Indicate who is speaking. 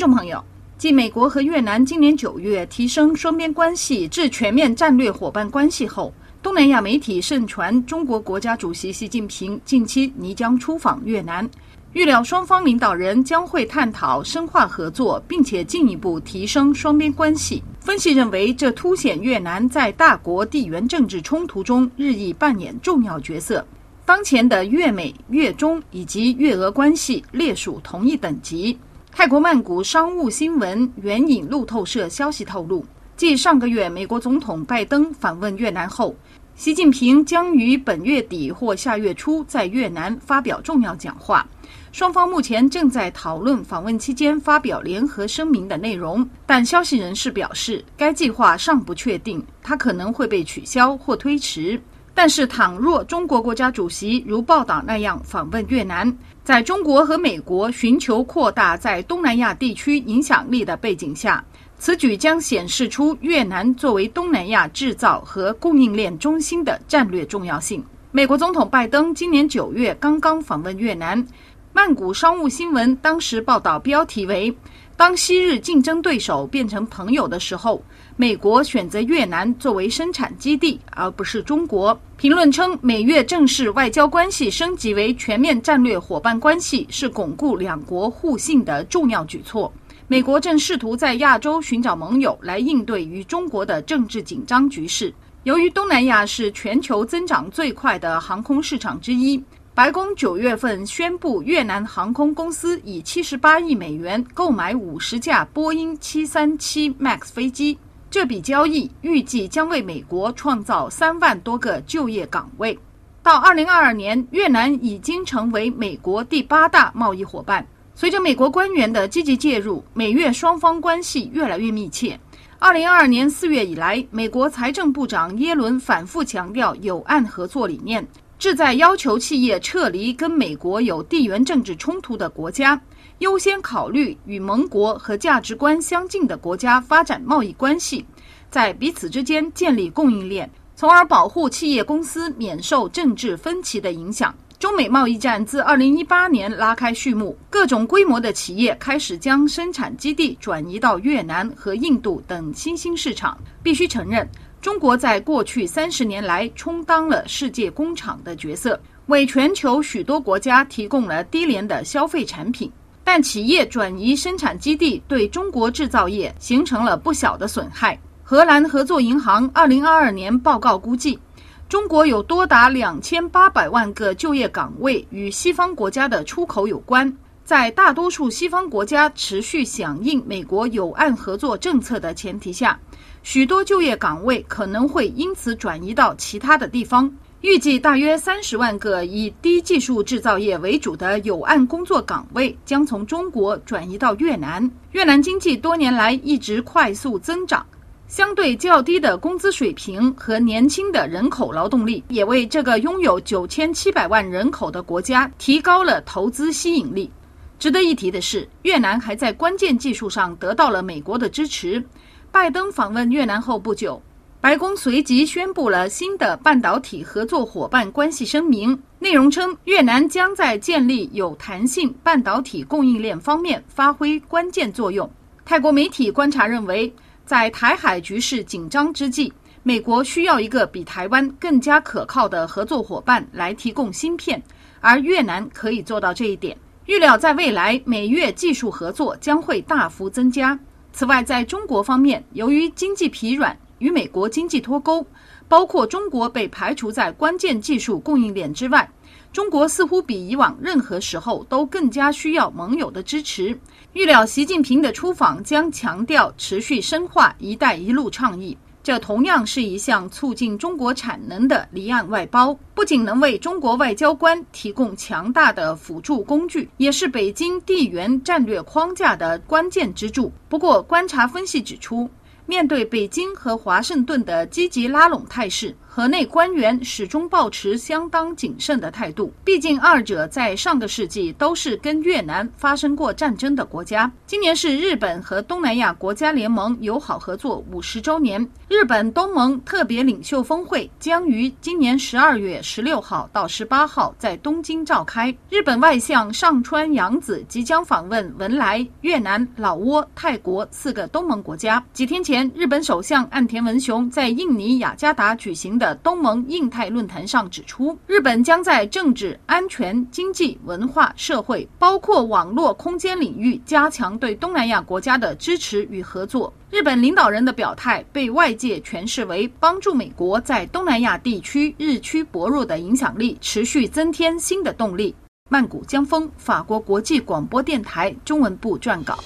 Speaker 1: 众朋友，继美国和越南今年九月提升双边关系至全面战略伙伴关系后，东南亚媒体盛传中国国家主席习近平近期拟将出访越南，预料双方领导人将会探讨深化合作，并且进一步提升双边关系。分析认为，这凸显越南在大国地缘政治冲突中日益扮演重要角色。当前的越美、越中以及越俄关系列属同一等级。泰国曼谷商务新闻援引路透社消息透露，继上个月美国总统拜登访问越南后，习近平将于本月底或下月初在越南发表重要讲话。双方目前正在讨论访问期间发表联合声明的内容，但消息人士表示，该计划尚不确定，它可能会被取消或推迟。但是，倘若中国国家主席如报道那样访问越南，在中国和美国寻求扩大在东南亚地区影响力的背景下，此举将显示出越南作为东南亚制造和供应链中心的战略重要性。美国总统拜登今年九月刚刚访问越南，曼谷商务新闻当时报道标题为。当昔日竞争对手变成朋友的时候，美国选择越南作为生产基地，而不是中国。评论称，美越正式外交关系升级为全面战略伙伴关系，是巩固两国互信的重要举措。美国正试图在亚洲寻找盟友来应对与中国的政治紧张局势。由于东南亚是全球增长最快的航空市场之一。白宫九月份宣布，越南航空公司以七十八亿美元购买五十架波音七三七 MAX 飞机。这笔交易预计将为美国创造三万多个就业岗位。到二零二二年，越南已经成为美国第八大贸易伙伴。随着美国官员的积极介入，美越双方关系越来越密切。二零二二年四月以来，美国财政部长耶伦反复强调有岸合作理念。旨在要求企业撤离跟美国有地缘政治冲突的国家，优先考虑与盟国和价值观相近的国家发展贸易关系，在彼此之间建立供应链，从而保护企业公司免受政治分歧的影响。中美贸易战自二零一八年拉开序幕，各种规模的企业开始将生产基地转移到越南和印度等新兴市场。必须承认。中国在过去三十年来充当了世界工厂的角色，为全球许多国家提供了低廉的消费产品。但企业转移生产基地对中国制造业形成了不小的损害。荷兰合作银行二零二二年报告估计，中国有多达两千八百万个就业岗位与西方国家的出口有关。在大多数西方国家持续响应美国有岸合作政策的前提下。许多就业岗位可能会因此转移到其他的地方。预计大约三十万个以低技术制造业为主的有岸工作岗位将从中国转移到越南。越南经济多年来一直快速增长，相对较低的工资水平和年轻的人口劳动力，也为这个拥有九千七百万人口的国家提高了投资吸引力。值得一提的是，越南还在关键技术上得到了美国的支持。拜登访问越南后不久，白宫随即宣布了新的半导体合作伙伴关系声明，内容称越南将在建立有弹性半导体供应链方面发挥关键作用。泰国媒体观察认为，在台海局势紧张之际，美国需要一个比台湾更加可靠的合作伙伴来提供芯片，而越南可以做到这一点。预料在未来，美越技术合作将会大幅增加。此外，在中国方面，由于经济疲软，与美国经济脱钩，包括中国被排除在关键技术供应链之外，中国似乎比以往任何时候都更加需要盟友的支持。预料习近平的出访将强调持续深化“一带一路”倡议。这同样是一项促进中国产能的离岸外包，不仅能为中国外交官提供强大的辅助工具，也是北京地缘战略框架的关键支柱。不过，观察分析指出，面对北京和华盛顿的积极拉拢态势河内官员始终保持相当谨慎的态度，毕竟二者在上个世纪都是跟越南发生过战争的国家。今年是日本和东南亚国家联盟友好合作五十周年，日本东盟特别领袖峰会将于今年十二月十六号到十八号在东京召开。日本外相上川洋子即将访问文莱、越南、老挝、泰国四个东盟国家。几天前，日本首相岸田文雄在印尼雅加达举行的东盟印太论坛上指出，日本将在政治、安全、经济、文化、社会，包括网络空间领域，加强对东南亚国家的支持与合作。日本领导人的表态被外界诠释为帮助美国在东南亚地区日趋薄弱的影响力持续增添新的动力。曼谷江峰，法国国际广播电台中文部撰稿。